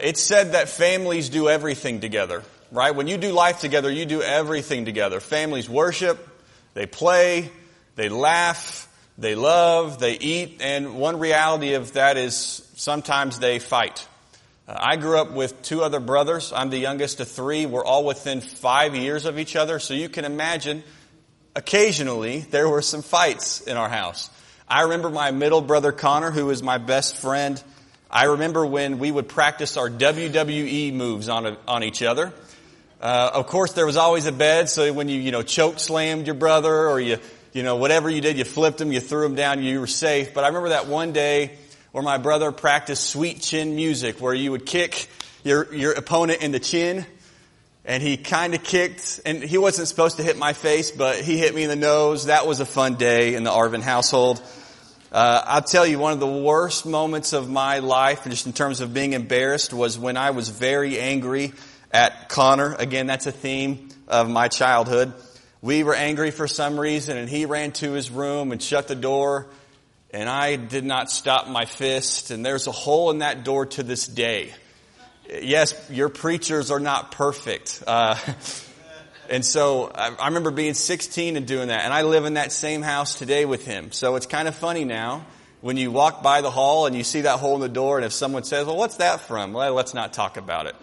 It's said that families do everything together, right? When you do life together, you do everything together. Families worship, they play, they laugh, they love, they eat, and one reality of that is sometimes they fight. Uh, I grew up with two other brothers. I'm the youngest of three. We're all within five years of each other, so you can imagine occasionally there were some fights in our house. I remember my middle brother Connor, who is my best friend. I remember when we would practice our WWE moves on, a, on each other. Uh, of course, there was always a bed, so when you, you know, choke slammed your brother or you, you know, whatever you did, you flipped him, you threw him down, you were safe. But I remember that one day where my brother practiced sweet chin music where you would kick your, your opponent in the chin and he kind of kicked, and he wasn't supposed to hit my face, but he hit me in the nose. That was a fun day in the Arvin household. Uh, I'll tell you, one of the worst moments of my life, just in terms of being embarrassed, was when I was very angry at Connor. Again, that's a theme of my childhood. We were angry for some reason, and he ran to his room and shut the door, and I did not stop my fist, and there's a hole in that door to this day yes, your preachers are not perfect. Uh, and so I, remember being 16 and doing that. And I live in that same house today with him. So it's kind of funny now when you walk by the hall and you see that hole in the door. And if someone says, well, what's that from? Well, let's not talk about it.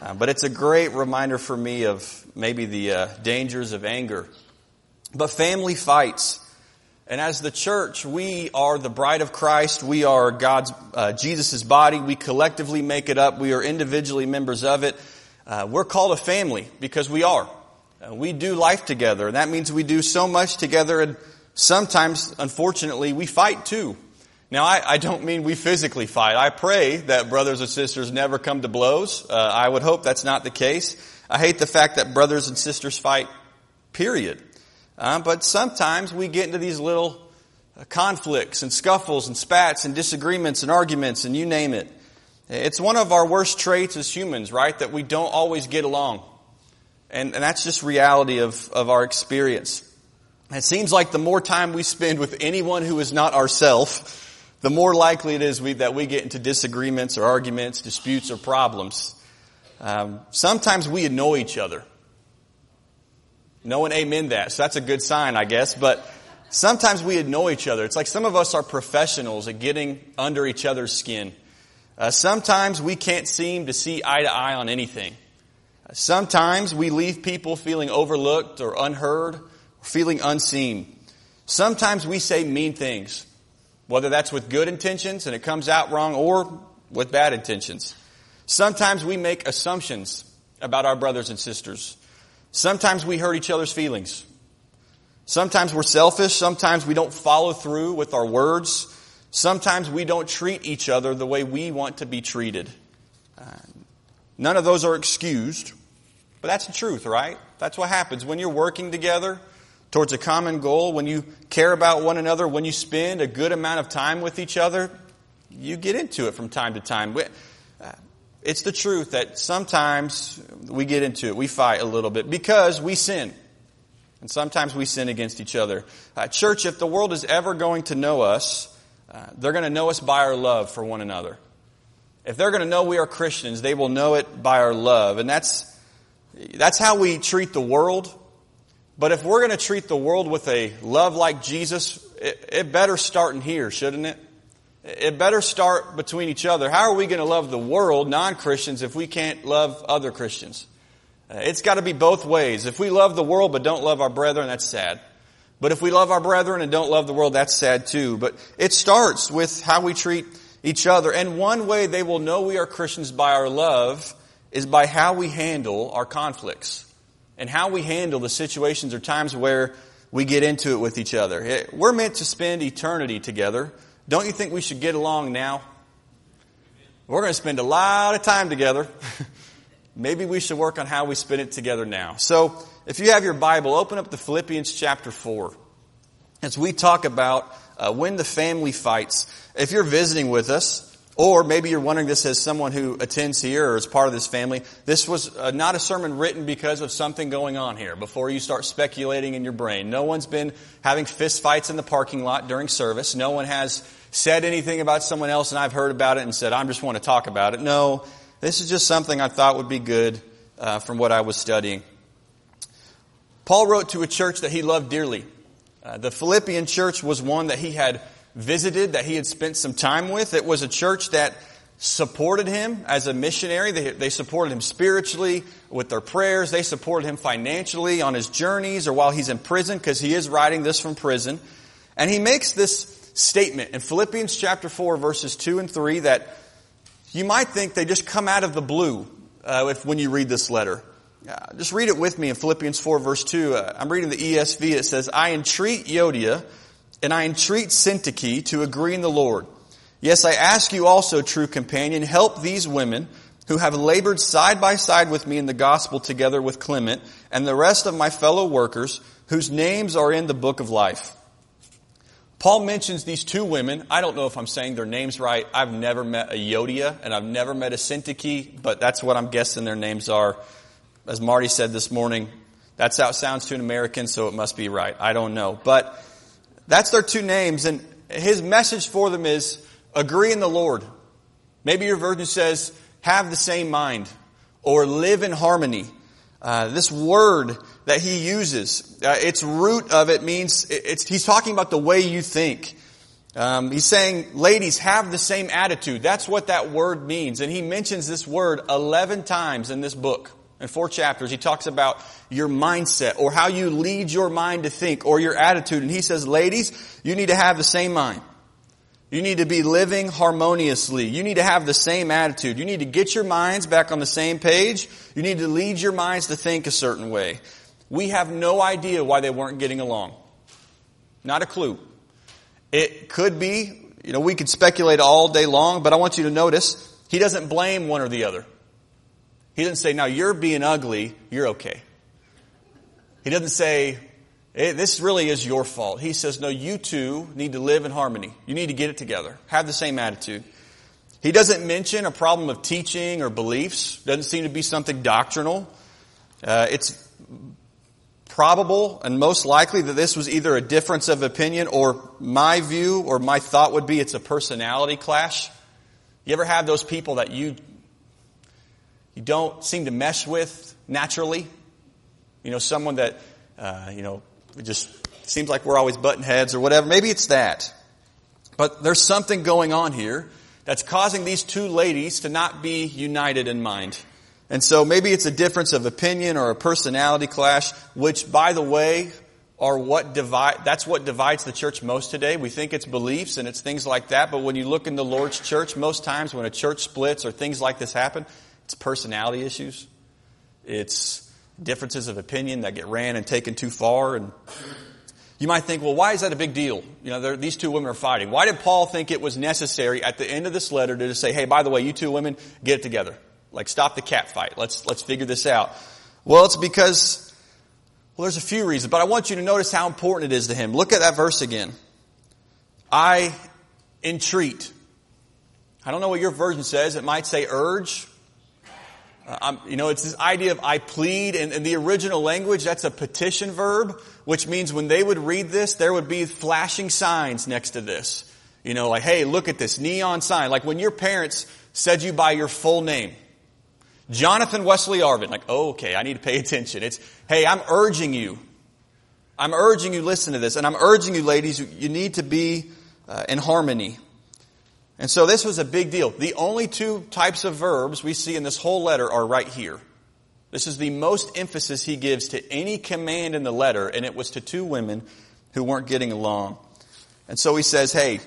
Uh, but it's a great reminder for me of maybe the uh, dangers of anger. But family fights and as the church, we are the bride of Christ. We are God's, uh, Jesus' body. We collectively make it up. We are individually members of it. Uh, we're called a family because we are. We do life together. And that means we do so much together and sometimes, unfortunately, we fight too. Now, I, I don't mean we physically fight. I pray that brothers and sisters never come to blows. Uh, I would hope that's not the case. I hate the fact that brothers and sisters fight, period. Uh, but sometimes we get into these little uh, conflicts and scuffles and spats and disagreements and arguments and you name it. It's one of our worst traits as humans, right? That we don't always get along. And, and that's just reality of, of our experience. It seems like the more time we spend with anyone who is not ourself, the more likely it is we, that we get into disagreements or arguments, disputes or problems. Um, sometimes we annoy each other. No one amen that. So that's a good sign, I guess. But sometimes we annoy each other. It's like some of us are professionals at getting under each other's skin. Uh, sometimes we can't seem to see eye to eye on anything. Sometimes we leave people feeling overlooked or unheard, feeling unseen. Sometimes we say mean things, whether that's with good intentions and it comes out wrong or with bad intentions. Sometimes we make assumptions about our brothers and sisters. Sometimes we hurt each other's feelings. Sometimes we're selfish. Sometimes we don't follow through with our words. Sometimes we don't treat each other the way we want to be treated. Uh, none of those are excused, but that's the truth, right? That's what happens when you're working together towards a common goal, when you care about one another, when you spend a good amount of time with each other, you get into it from time to time. It's the truth that sometimes we get into it, we fight a little bit because we sin. And sometimes we sin against each other. Uh, church, if the world is ever going to know us, uh, they're going to know us by our love for one another. If they're going to know we are Christians, they will know it by our love. And that's, that's how we treat the world. But if we're going to treat the world with a love like Jesus, it, it better start in here, shouldn't it? It better start between each other. How are we going to love the world, non-Christians, if we can't love other Christians? Uh, it's got to be both ways. If we love the world but don't love our brethren, that's sad. But if we love our brethren and don't love the world, that's sad too. But it starts with how we treat each other. And one way they will know we are Christians by our love is by how we handle our conflicts and how we handle the situations or times where we get into it with each other. We're meant to spend eternity together. Don't you think we should get along now? We're going to spend a lot of time together. Maybe we should work on how we spend it together now. So, if you have your Bible, open up to Philippians chapter 4. As we talk about uh, when the family fights. If you're visiting with us, or maybe you're wondering this as someone who attends here or is part of this family. This was uh, not a sermon written because of something going on here before you start speculating in your brain. No one's been having fist fights in the parking lot during service. No one has said anything about someone else and I've heard about it and said, I just want to talk about it. No, This is just something I thought would be good uh, from what I was studying. Paul wrote to a church that he loved dearly. Uh, the Philippian church was one that he had visited, that he had spent some time with. It was a church that supported him as a missionary. They, they supported him spiritually with their prayers. They supported him financially on his journeys or while he's in prison because he is writing this from prison. And he makes this statement in Philippians chapter 4 verses 2 and 3 that you might think they just come out of the blue uh, if, when you read this letter. Uh, just read it with me in Philippians 4 verse 2. Uh, I'm reading the ESV. It says, I entreat Euodia and I entreat Syntyche to agree in the Lord. Yes, I ask you also, true companion, help these women who have labored side by side with me in the gospel together with Clement and the rest of my fellow workers whose names are in the book of life. Paul mentions these two women. I don't know if I'm saying their names right. I've never met a Euodia and I've never met a Syntyche, but that's what I'm guessing their names are. As Marty said this morning, that's how it sounds to an American, so it must be right. I don't know. But that's their two names, and his message for them is agree in the Lord. Maybe your version says have the same mind or live in harmony. Uh, this word that he uses, uh, its root of it means it's, he's talking about the way you think. Um, he's saying, ladies, have the same attitude. That's what that word means. And he mentions this word 11 times in this book. In four chapters, he talks about your mindset or how you lead your mind to think or your attitude. And he says, ladies, you need to have the same mind. You need to be living harmoniously. You need to have the same attitude. You need to get your minds back on the same page. You need to lead your minds to think a certain way. We have no idea why they weren't getting along. Not a clue. It could be, you know, we could speculate all day long, but I want you to notice, he doesn't blame one or the other. He doesn't say, now you're being ugly, you're okay. He doesn't say, hey, this really is your fault. He says, no, you two need to live in harmony. You need to get it together. Have the same attitude. He doesn't mention a problem of teaching or beliefs. Doesn't seem to be something doctrinal. Uh, it's probable and most likely that this was either a difference of opinion or my view or my thought would be it's a personality clash. You ever have those people that you you don't seem to mesh with naturally. You know, someone that, uh, you know, just seems like we're always button heads or whatever. Maybe it's that. But there's something going on here that's causing these two ladies to not be united in mind. And so maybe it's a difference of opinion or a personality clash, which by the way, are what divide, that's what divides the church most today. We think it's beliefs and it's things like that, but when you look in the Lord's church, most times when a church splits or things like this happen, it's personality issues. It's differences of opinion that get ran and taken too far. And you might think, well, why is that a big deal? You know, these two women are fighting. Why did Paul think it was necessary at the end of this letter to just say, hey, by the way, you two women, get it together. Like, stop the cat fight. Let's, let's figure this out. Well, it's because, well, there's a few reasons, but I want you to notice how important it is to him. Look at that verse again. I entreat. I don't know what your version says. It might say urge. You know, it's this idea of I plead. And in the original language, that's a petition verb, which means when they would read this, there would be flashing signs next to this. You know, like, hey, look at this neon sign. Like when your parents said you by your full name. Jonathan Wesley Arvin. Like, oh, okay, I need to pay attention. It's, hey, I'm urging you. I'm urging you listen to this. And I'm urging you, ladies, you need to be uh, in harmony. And so this was a big deal. The only two types of verbs we see in this whole letter are right here. This is the most emphasis he gives to any command in the letter, and it was to two women who weren't getting along. And so he says, hey,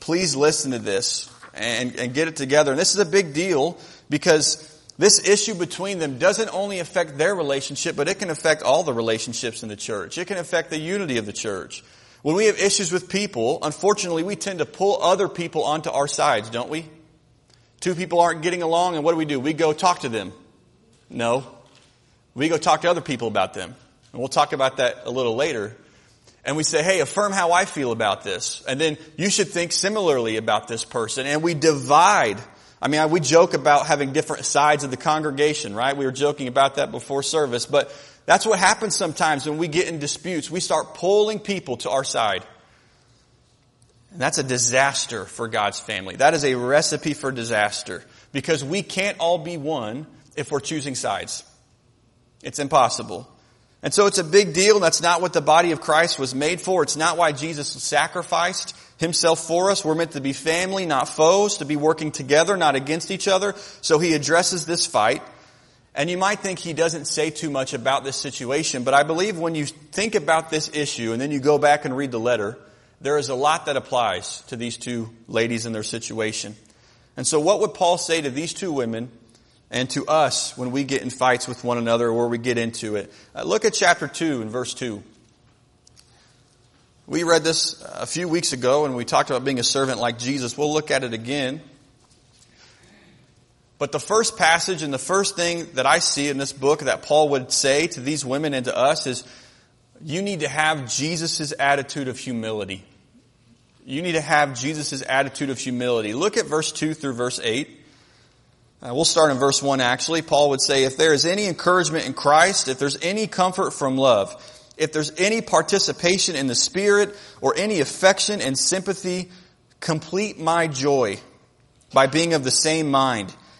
please listen to this and, and get it together. And this is a big deal because this issue between them doesn't only affect their relationship, but it can affect all the relationships in the church. It can affect the unity of the church. When we have issues with people, unfortunately, we tend to pull other people onto our sides, don't we? Two people aren't getting along, and what do we do? We go talk to them. No. We go talk to other people about them. And we'll talk about that a little later. And we say, hey, affirm how I feel about this. And then you should think similarly about this person. And we divide. I mean, we joke about having different sides of the congregation, right? We were joking about that before service. But that's what happens sometimes when we get in disputes. We start pulling people to our side. And that's a disaster for God's family. That is a recipe for disaster. because we can't all be one if we're choosing sides. It's impossible. And so it's a big deal. That's not what the body of Christ was made for. It's not why Jesus sacrificed himself for us. We're meant to be family, not foes, to be working together, not against each other. So he addresses this fight. And you might think he doesn't say too much about this situation, but I believe when you think about this issue and then you go back and read the letter, there is a lot that applies to these two ladies and their situation. And so what would Paul say to these two women and to us when we get in fights with one another or we get into it? Uh, look at chapter 2 and verse 2. We read this a few weeks ago and we talked about being a servant like Jesus. We'll look at it again. But the first passage and the first thing that I see in this book that Paul would say to these women and to us is, you need to have Jesus' attitude of humility. You need to have Jesus' attitude of humility. Look at verse 2 through verse 8. Uh, we'll start in verse 1 actually. Paul would say, if there is any encouragement in Christ, if there's any comfort from love, if there's any participation in the Spirit or any affection and sympathy, complete my joy by being of the same mind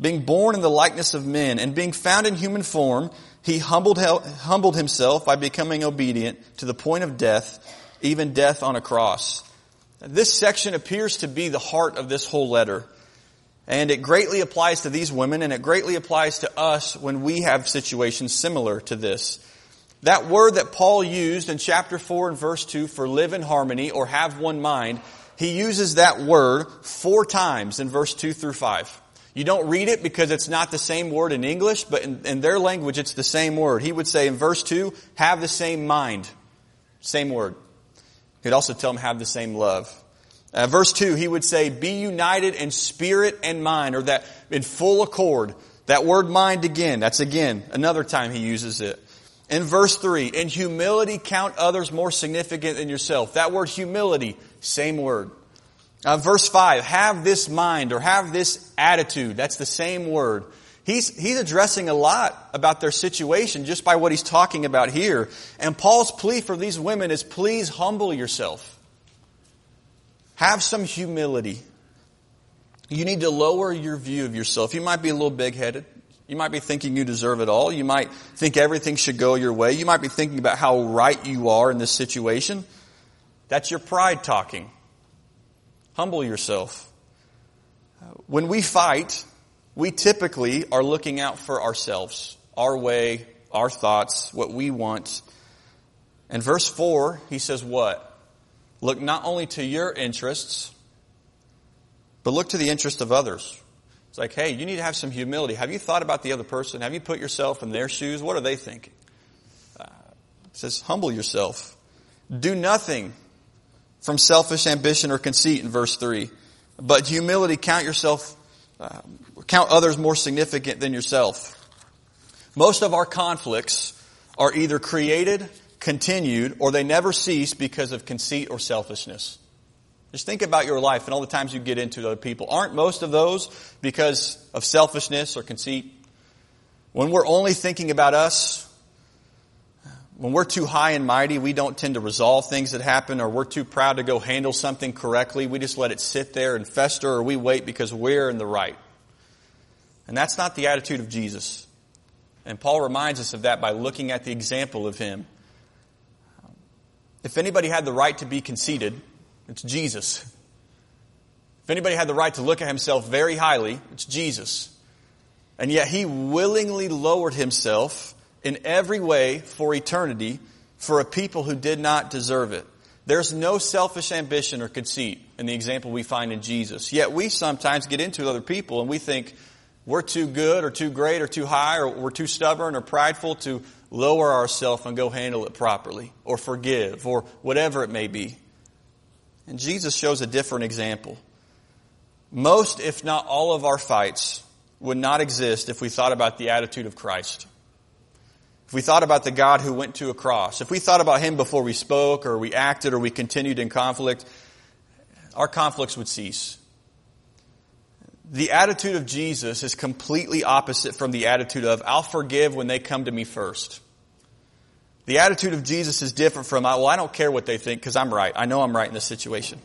being born in the likeness of men and being found in human form, he humbled, humbled himself by becoming obedient to the point of death, even death on a cross. This section appears to be the heart of this whole letter. And it greatly applies to these women and it greatly applies to us when we have situations similar to this. That word that Paul used in chapter 4 and verse 2 for live in harmony or have one mind, he uses that word four times in verse 2 through 5. You don't read it because it's not the same word in English, but in, in, their language it's the same word. He would say in verse 2, have the same mind. Same word. He'd also tell them have the same love. Uh, verse 2, he would say, be united in spirit and mind, or that in full accord. That word mind again, that's again, another time he uses it. In verse 3, in humility count others more significant than yourself. That word humility, same word. Uh, verse 5, have this mind or have this attitude. That's the same word. He's, he's addressing a lot about their situation just by what he's talking about here. And Paul's plea for these women is please humble yourself. Have some humility. You need to lower your view of yourself. You might be a little big headed. You might be thinking you deserve it all. You might think everything should go your way. You might be thinking about how right you are in this situation. That's your pride talking. Humble yourself. When we fight, we typically are looking out for ourselves, our way, our thoughts, what we want. And verse 4, he says what? Look not only to your interests, but look to the interest of others. It's like, hey, you need to have some humility. Have you thought about the other person? Have you put yourself in their shoes? What are they thinking? Uh, it says, humble yourself. Do nothing from selfish ambition or conceit in verse 3. But humility, count yourself, uh, count others more significant than yourself. Most of our conflicts are either created, continued, or they never cease because of conceit or selfishness. Just think about your life and all the times you get into other people. Aren't most of those because of selfishness or conceit? When we're only thinking about us, when we're too high and mighty, we don't tend to resolve things that happen, or we're too proud to go handle something correctly. We just let it sit there and fester, or we wait because we're in the right. And that's not the attitude of Jesus. And Paul reminds us of that by looking at the example of him. If anybody had the right to be conceited, it's Jesus. If anybody had the right to look at himself very highly, it's Jesus. And yet he willingly lowered himself in every way for eternity for a people who did not deserve it. There's no selfish ambition or conceit in the example we find in Jesus. Yet we sometimes get into other people and we think we're too good or too great or too high or we're too stubborn or prideful to lower ourselves and go handle it properly or forgive or whatever it may be. And Jesus shows a different example. Most, if not all of our fights would not exist if we thought about the attitude of Christ. If we thought about the God who went to a cross, if we thought about Him before we spoke or we acted or we continued in conflict, our conflicts would cease. The attitude of Jesus is completely opposite from the attitude of, I'll forgive when they come to me first. The attitude of Jesus is different from, well, I don't care what they think because I'm right. I know I'm right in this situation.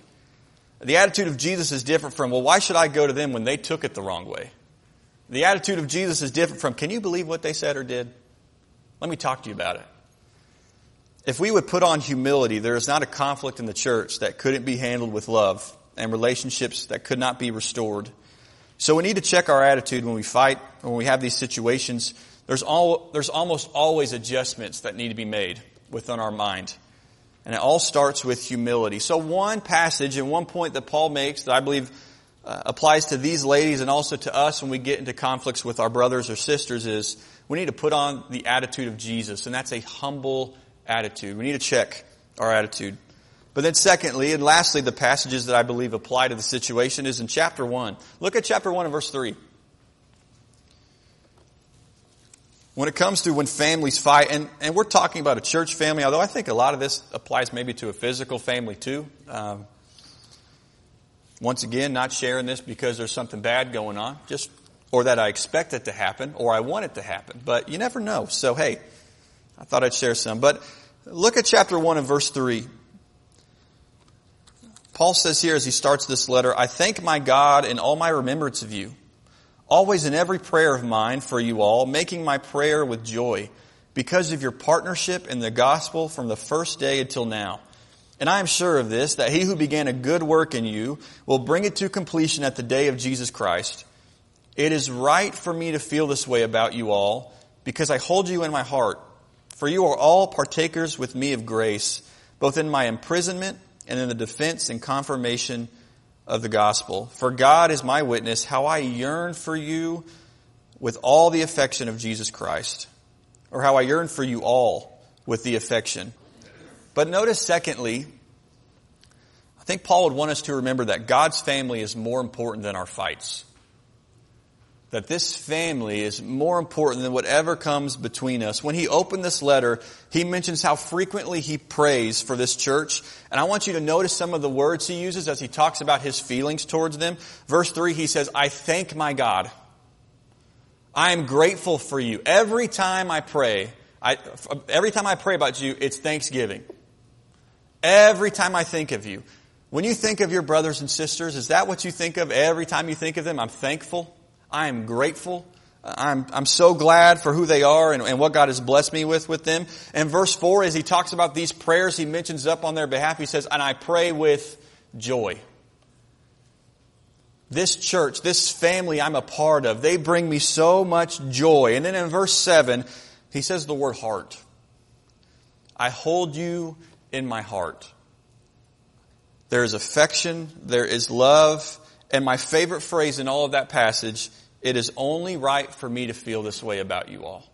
The attitude of Jesus is different from, well, why should I go to them when they took it the wrong way? The attitude of Jesus is different from, can you believe what they said or did? Let me talk to you about it. If we would put on humility, there is not a conflict in the church that couldn't be handled with love and relationships that could not be restored. So we need to check our attitude when we fight, when we have these situations. There's, all, there's almost always adjustments that need to be made within our mind. And it all starts with humility. So one passage and one point that Paul makes that I believe uh, applies to these ladies and also to us when we get into conflicts with our brothers or sisters is we need to put on the attitude of Jesus, and that's a humble attitude. We need to check our attitude. But then secondly, and lastly, the passages that I believe apply to the situation is in chapter 1. Look at chapter 1 and verse 3. When it comes to when families fight, and, and we're talking about a church family, although I think a lot of this applies maybe to a physical family too. Um, once again, not sharing this because there's something bad going on, just or that I expect it to happen, or I want it to happen. But you never know. So hey, I thought I'd share some. But look at chapter 1 and verse 3. Paul says here as he starts this letter, I thank my God in all my remembrance of you, always in every prayer of mine for you all, making my prayer with joy, because of your partnership in the gospel from the first day until now. And I am sure of this, that he who began a good work in you will bring it to completion at the day of Jesus Christ. It is right for me to feel this way about you all, because I hold you in my heart. For you are all partakers with me of grace, both in my imprisonment and in the defense and confirmation of the gospel. For God is my witness how I yearn for you with all the affection of Jesus Christ, or how I yearn for you all with the affection. But notice secondly, I think Paul would want us to remember that God's family is more important than our fights that this family is more important than whatever comes between us. When he opened this letter, he mentions how frequently he prays for this church. And I want you to notice some of the words he uses as he talks about his feelings towards them. Verse 3, he says, I thank my God. I am grateful for you. Every time I pray, I, every time I pray about you, it's thanksgiving. Every time I think of you. When you think of your brothers and sisters, is that what you think of every time you think of them? I'm thankful. I am grateful. I'm, I'm so glad for who they are and, and, what God has blessed me with with them. And verse 4, as he talks about these prayers, he mentions up on their behalf, he says, and I pray with joy. This church, this family I'm a part of, they bring me so much joy. And then in verse 7, he says the word heart. I hold you in my heart. There is affection, there is love, and my favorite phrase in all of that passage, it is only right for me to feel this way about you all.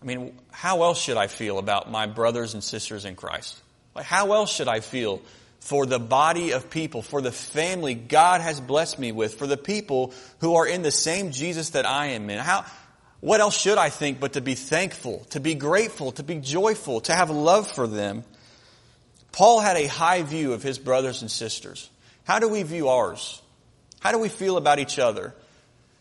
I mean, how else should I feel about my brothers and sisters in Christ? Like, how else should I feel for the body of people, for the family God has blessed me with, for the people who are in the same Jesus that I am in? How, what else should I think but to be thankful, to be grateful, to be joyful, to have love for them? Paul had a high view of his brothers and sisters. How do we view ours? How do we feel about each other?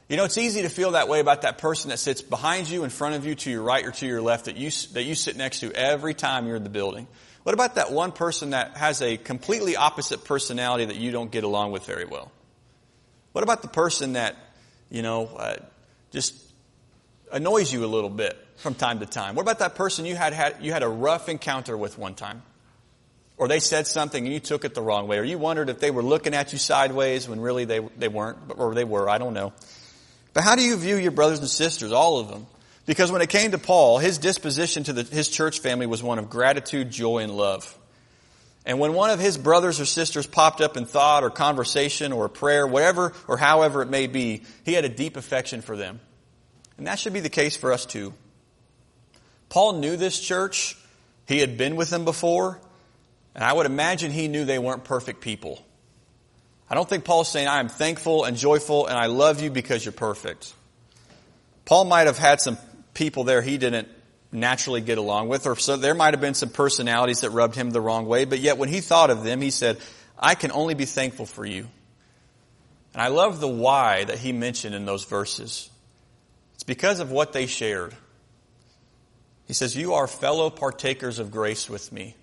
You know, it's easy to feel that way about that person that sits behind you, in front of you, to your right or to your left, that you, that you sit next to every time you're in the building. What about that one person that has a completely opposite personality that you don't get along with very well? What about the person that, you know, uh, just annoys you a little bit from time to time? What about that person you had, had, you had a rough encounter with one time? Or they said something and you took it the wrong way. Or you wondered if they were looking at you sideways when really they, they weren't, or they were, I don't know. But how do you view your brothers and sisters, all of them? Because when it came to Paul, his disposition to the, his church family was one of gratitude, joy, and love. And when one of his brothers or sisters popped up in thought or conversation or prayer, whatever or however it may be, he had a deep affection for them. And that should be the case for us too. Paul knew this church. He had been with them before. And I would imagine he knew they weren't perfect people. I don't think Paul's saying, I am thankful and joyful and I love you because you're perfect. Paul might have had some people there he didn't naturally get along with, or so there might have been some personalities that rubbed him the wrong way, but yet when he thought of them, he said, I can only be thankful for you. And I love the why that he mentioned in those verses. It's because of what they shared. He says, You are fellow partakers of grace with me.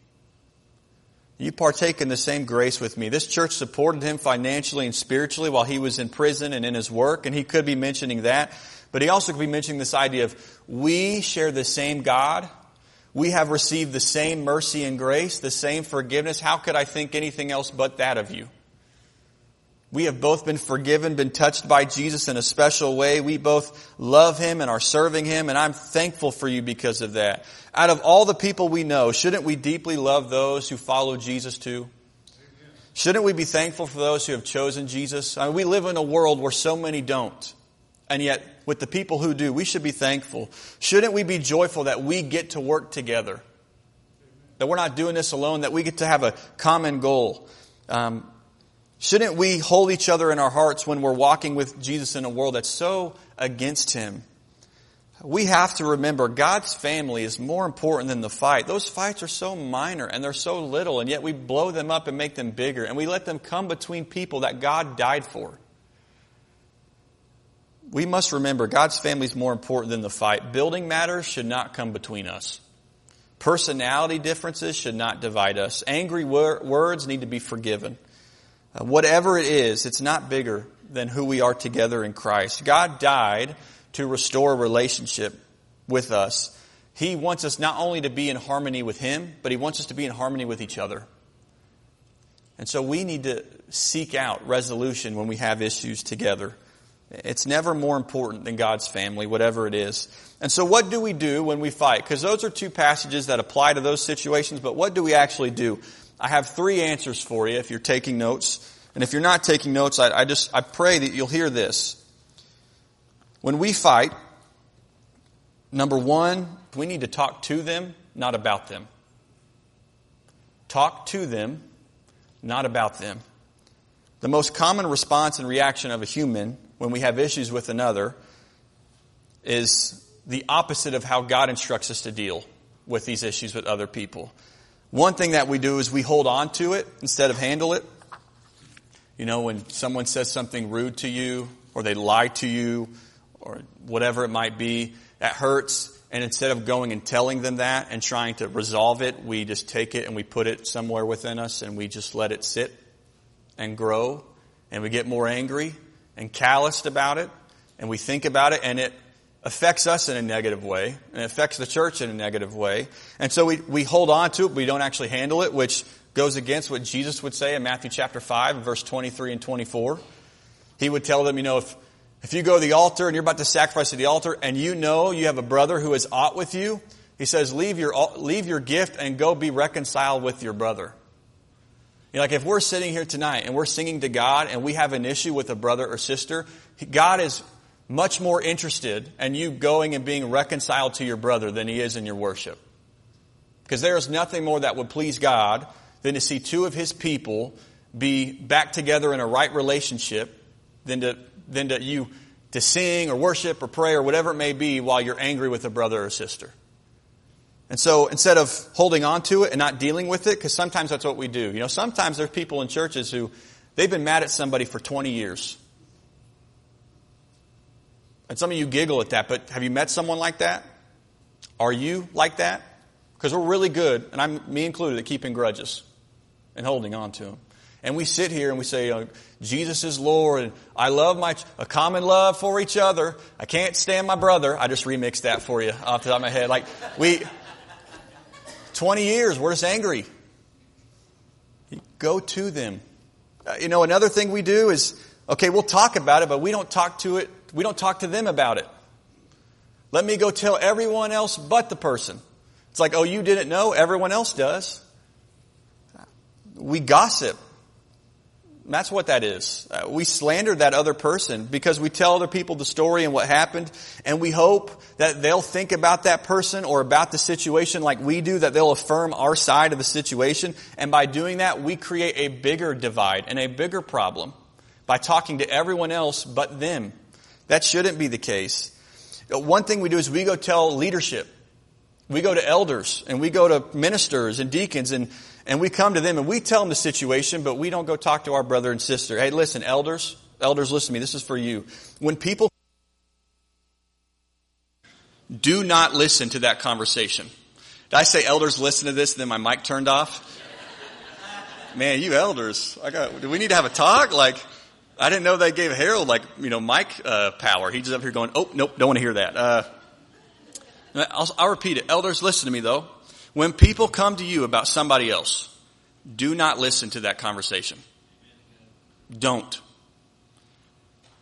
You partake in the same grace with me. This church supported him financially and spiritually while he was in prison and in his work, and he could be mentioning that. But he also could be mentioning this idea of we share the same God. We have received the same mercy and grace, the same forgiveness. How could I think anything else but that of you? We have both been forgiven, been touched by Jesus in a special way. We both love Him and are serving Him, and I'm thankful for you because of that. Out of all the people we know, shouldn't we deeply love those who follow Jesus too? Shouldn't we be thankful for those who have chosen Jesus? I mean, we live in a world where so many don't. And yet, with the people who do, we should be thankful. Shouldn't we be joyful that we get to work together? That we're not doing this alone, that we get to have a common goal. Um, Shouldn't we hold each other in our hearts when we're walking with Jesus in a world that's so against Him? We have to remember God's family is more important than the fight. Those fights are so minor and they're so little, and yet we blow them up and make them bigger, and we let them come between people that God died for. We must remember God's family is more important than the fight. Building matters should not come between us. Personality differences should not divide us. Angry wor- words need to be forgiven. Uh, whatever it is, it's not bigger than who we are together in Christ. God died to restore a relationship with us. He wants us not only to be in harmony with Him, but He wants us to be in harmony with each other. And so we need to seek out resolution when we have issues together. It's never more important than God's family, whatever it is. And so what do we do when we fight? Because those are two passages that apply to those situations, but what do we actually do? I have three answers for you if you're taking notes. And if you're not taking notes, I, I just, I pray that you'll hear this. When we fight, number one, we need to talk to them, not about them. Talk to them, not about them. The most common response and reaction of a human when we have issues with another is the opposite of how God instructs us to deal with these issues with other people. One thing that we do is we hold on to it instead of handle it. You know, when someone says something rude to you, or they lie to you, or whatever it might be, that hurts. And instead of going and telling them that and trying to resolve it, we just take it and we put it somewhere within us and we just let it sit and grow. And we get more angry and calloused about it. And we think about it and it affects us in a negative way and affects the church in a negative way. And so we, we hold on to it, but we don't actually handle it, which goes against what Jesus would say in Matthew chapter 5, verse 23 and 24. He would tell them, you know, if, if you go to the altar and you're about to sacrifice at the altar and you know you have a brother who is ought with you, he says, leave your, leave your gift and go be reconciled with your brother. You know, like if we're sitting here tonight and we're singing to God and we have an issue with a brother or sister, God is much more interested in you going and being reconciled to your brother than he is in your worship. Because there is nothing more that would please God than to see two of his people be back together in a right relationship than to, than to you to sing or worship or pray or whatever it may be while you're angry with a brother or sister. And so instead of holding on to it and not dealing with it, because sometimes that's what we do. You know, sometimes there's people in churches who they've been mad at somebody for 20 years. And some of you giggle at that, but have you met someone like that? Are you like that? Because we're really good, and I'm me included, at keeping grudges and holding on to them. And we sit here and we say, oh, Jesus is Lord, and I love my, a common love for each other. I can't stand my brother. I just remixed that for you off the top of my head. Like, we, 20 years, we're just angry. Go to them. Uh, you know, another thing we do is, okay, we'll talk about it, but we don't talk to it we don't talk to them about it. Let me go tell everyone else but the person. It's like, oh, you didn't know? Everyone else does. We gossip. That's what that is. Uh, we slander that other person because we tell other people the story and what happened, and we hope that they'll think about that person or about the situation like we do, that they'll affirm our side of the situation, and by doing that, we create a bigger divide and a bigger problem by talking to everyone else but them. That shouldn't be the case. Uh, one thing we do is we go tell leadership. We go to elders and we go to ministers and deacons and and we come to them and we tell them the situation, but we don't go talk to our brother and sister. Hey, listen, elders, elders, listen to me. This is for you. When people do not listen to that conversation. Did I say elders listen to this and then my mic turned off? Man, you elders, I got, do we need to have a talk? Like, I didn't know they gave Harold like, you know, Mike uh, power. He's just up here going, oh, nope, don't want to hear that. Uh, I'll, I'll repeat it. Elders, listen to me though. When people come to you about somebody else, do not listen to that conversation. Don't.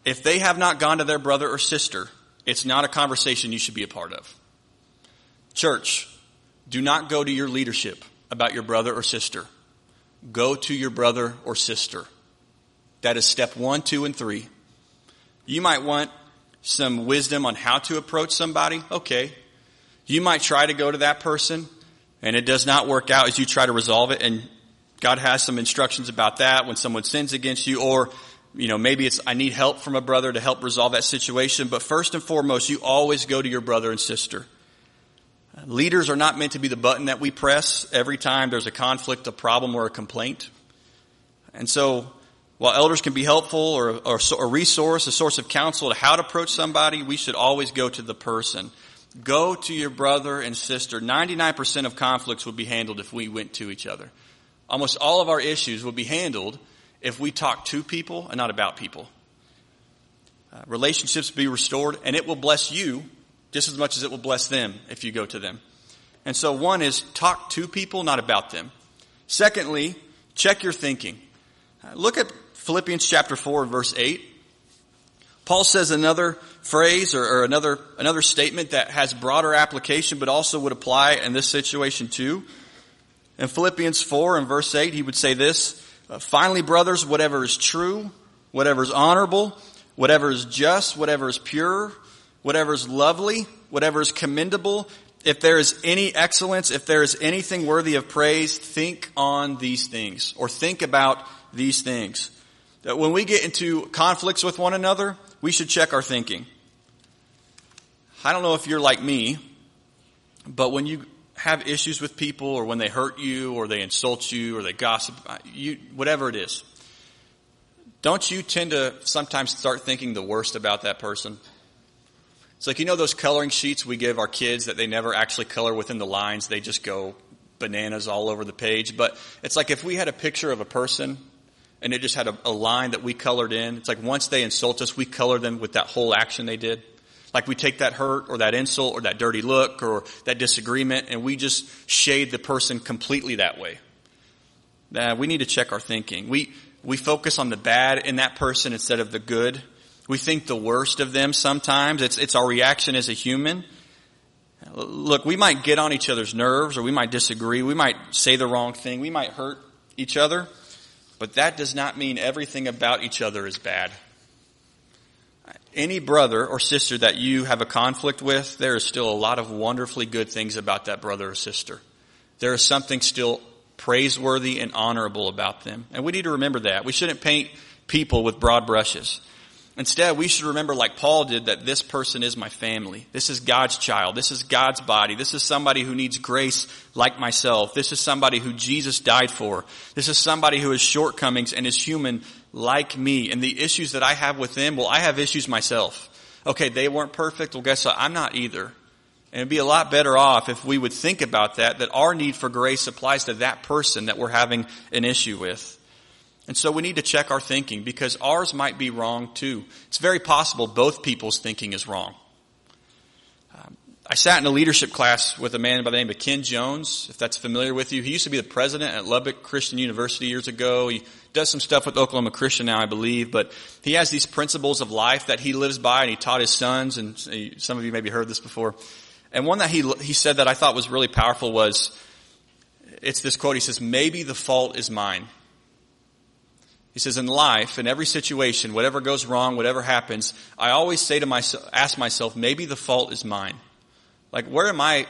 If they have not gone to their brother or sister, it's not a conversation you should be a part of. Church, do not go to your leadership about your brother or sister. Go to your brother or sister. That is step one, two, and three. You might want some wisdom on how to approach somebody. Okay. You might try to go to that person and it does not work out as you try to resolve it and God has some instructions about that when someone sins against you or you know, maybe it's, I need help from a brother to help resolve that situation. But first and foremost, you always go to your brother and sister. Leaders are not meant to be the button that we press every time there's a conflict, a problem, or a complaint. And so, while elders can be helpful or, or a resource, a source of counsel to how to approach somebody, we should always go to the person. Go to your brother and sister. 99% of conflicts would be handled if we went to each other. Almost all of our issues would be handled if we talk to people and not about people. Uh, relationships be restored and it will bless you just as much as it will bless them if you go to them. And so one is talk to people, not about them. Secondly, check your thinking. Uh, look at Philippians chapter 4 verse 8. Paul says another phrase or, or, another, another statement that has broader application but also would apply in this situation too. In Philippians 4 and verse 8, he would say this, uh, finally brothers, whatever is true, whatever is honorable, whatever is just, whatever is pure, whatever is lovely, whatever is commendable, if there is any excellence, if there is anything worthy of praise, think on these things or think about these things. That when we get into conflicts with one another, we should check our thinking. I don't know if you're like me, but when you have issues with people or when they hurt you or they insult you or they gossip, uh, you, whatever it is, don't you tend to sometimes start thinking the worst about that person? It's like, you know, those coloring sheets we give our kids that they never actually color within the lines, they just go bananas all over the page. But it's like if we had a picture of a person and it just had a, a line that we colored in, it's like once they insult us, we color them with that whole action they did. Like we take that hurt or that insult or that dirty look or that disagreement and we just shade the person completely that way. Uh, we need to check our thinking. We, we focus on the bad in that person instead of the good. We think the worst of them sometimes. It's, it's our reaction as a human. Look, we might get on each other's nerves or we might disagree. We might say the wrong thing. We might hurt each other. But that does not mean everything about each other is bad any brother or sister that you have a conflict with, there is still a lot of wonderfully good things about that brother or sister. There is something still praiseworthy and honorable about them. And we need to remember that. We shouldn't paint people with broad brushes. Instead, we should remember, like Paul did, that this person is my family. This is God's child. This is God's body. This is somebody who needs grace like myself. This is somebody who Jesus died for. This is somebody who has shortcomings and is human like me. And the issues that I have with them, well, I have issues myself. Okay, they weren't perfect. Well, guess what? I'm not either. And it'd be a lot better off if we would think about that, that our need for grace applies to that person that we're having an issue with. And so we need to check our thinking because ours might be wrong too. It's very possible both people's thinking is wrong. Um, I sat in a leadership class with a man by the name of Ken Jones, if that's familiar with you. He used to be the president at Lubbock Christian University years ago. He does some stuff with Oklahoma Christian now, I believe, but he has these principles of life that he lives by and he taught his sons, and some of you maybe heard this before. And one that he, he said that I thought was really powerful was, it's this quote, he says, maybe the fault is mine. He says, in life, in every situation, whatever goes wrong, whatever happens, I always say to myself, ask myself, maybe the fault is mine. Like, where am I,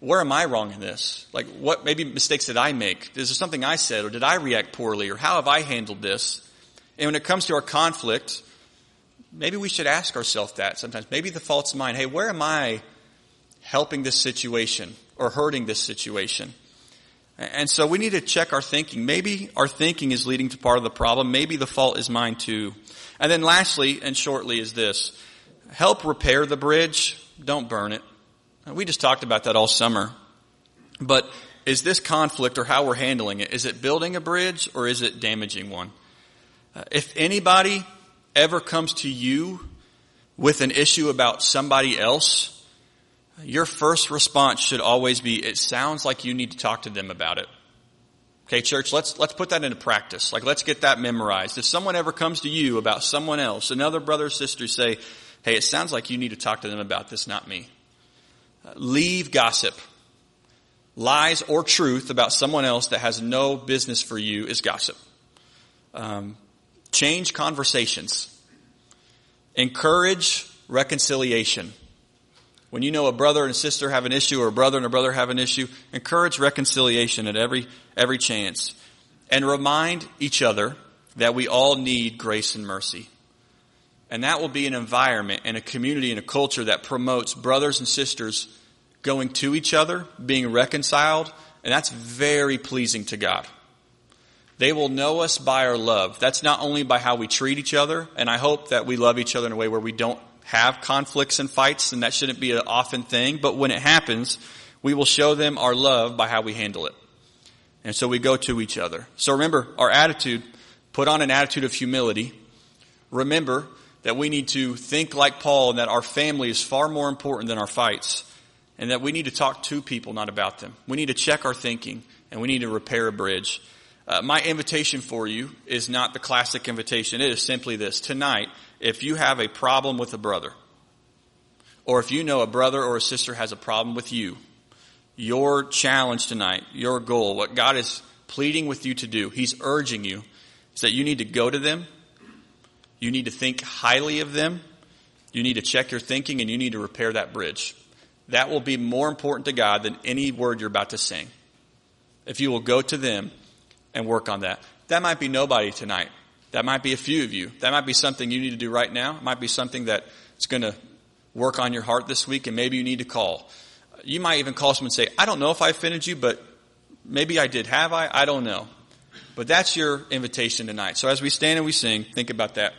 where am I wrong in this? Like, what maybe mistakes did I make? Is there something I said, or did I react poorly, or how have I handled this? And when it comes to our conflict, maybe we should ask ourselves that sometimes. Maybe the fault's mine. Hey, where am I helping this situation or hurting this situation? And so we need to check our thinking. Maybe our thinking is leading to part of the problem. Maybe the fault is mine too. And then lastly and shortly is this. Help repair the bridge. Don't burn it. We just talked about that all summer. But is this conflict or how we're handling it, is it building a bridge or is it damaging one? Uh, if anybody ever comes to you with an issue about somebody else, your first response should always be, it sounds like you need to talk to them about it. Okay, church, let's, let's put that into practice. Like, let's get that memorized. If someone ever comes to you about someone else, another brother or sister say, hey, it sounds like you need to talk to them about this, not me. Leave gossip. Lies or truth about someone else that has no business for you is gossip. Um, change conversations. Encourage reconciliation. When you know a brother and sister have an issue or a brother and a brother have an issue, encourage reconciliation at every, every chance. And remind each other that we all need grace and mercy. And that will be an environment and a community and a culture that promotes brothers and sisters going to each other, being reconciled, and that's very pleasing to God. They will know us by our love. That's not only by how we treat each other, and I hope that we love each other in a way where we don't have conflicts and fights, and that shouldn't be an often thing, but when it happens, we will show them our love by how we handle it. And so we go to each other. So remember, our attitude, put on an attitude of humility. Remember that we need to think like Paul and that our family is far more important than our fights. And that we need to talk to people, not about them. We need to check our thinking and we need to repair a bridge. Uh, my invitation for you is not the classic invitation. It is simply this. Tonight, if you have a problem with a brother, or if you know a brother or a sister has a problem with you, your challenge tonight, your goal, what God is pleading with you to do, He's urging you, is that you need to go to them. You need to think highly of them. You need to check your thinking and you need to repair that bridge. That will be more important to God than any word you're about to sing. If you will go to them and work on that. That might be nobody tonight. That might be a few of you. That might be something you need to do right now. It might be something that's going to work on your heart this week and maybe you need to call. You might even call someone and say, I don't know if I offended you, but maybe I did. Have I? I don't know. But that's your invitation tonight. So as we stand and we sing, think about that.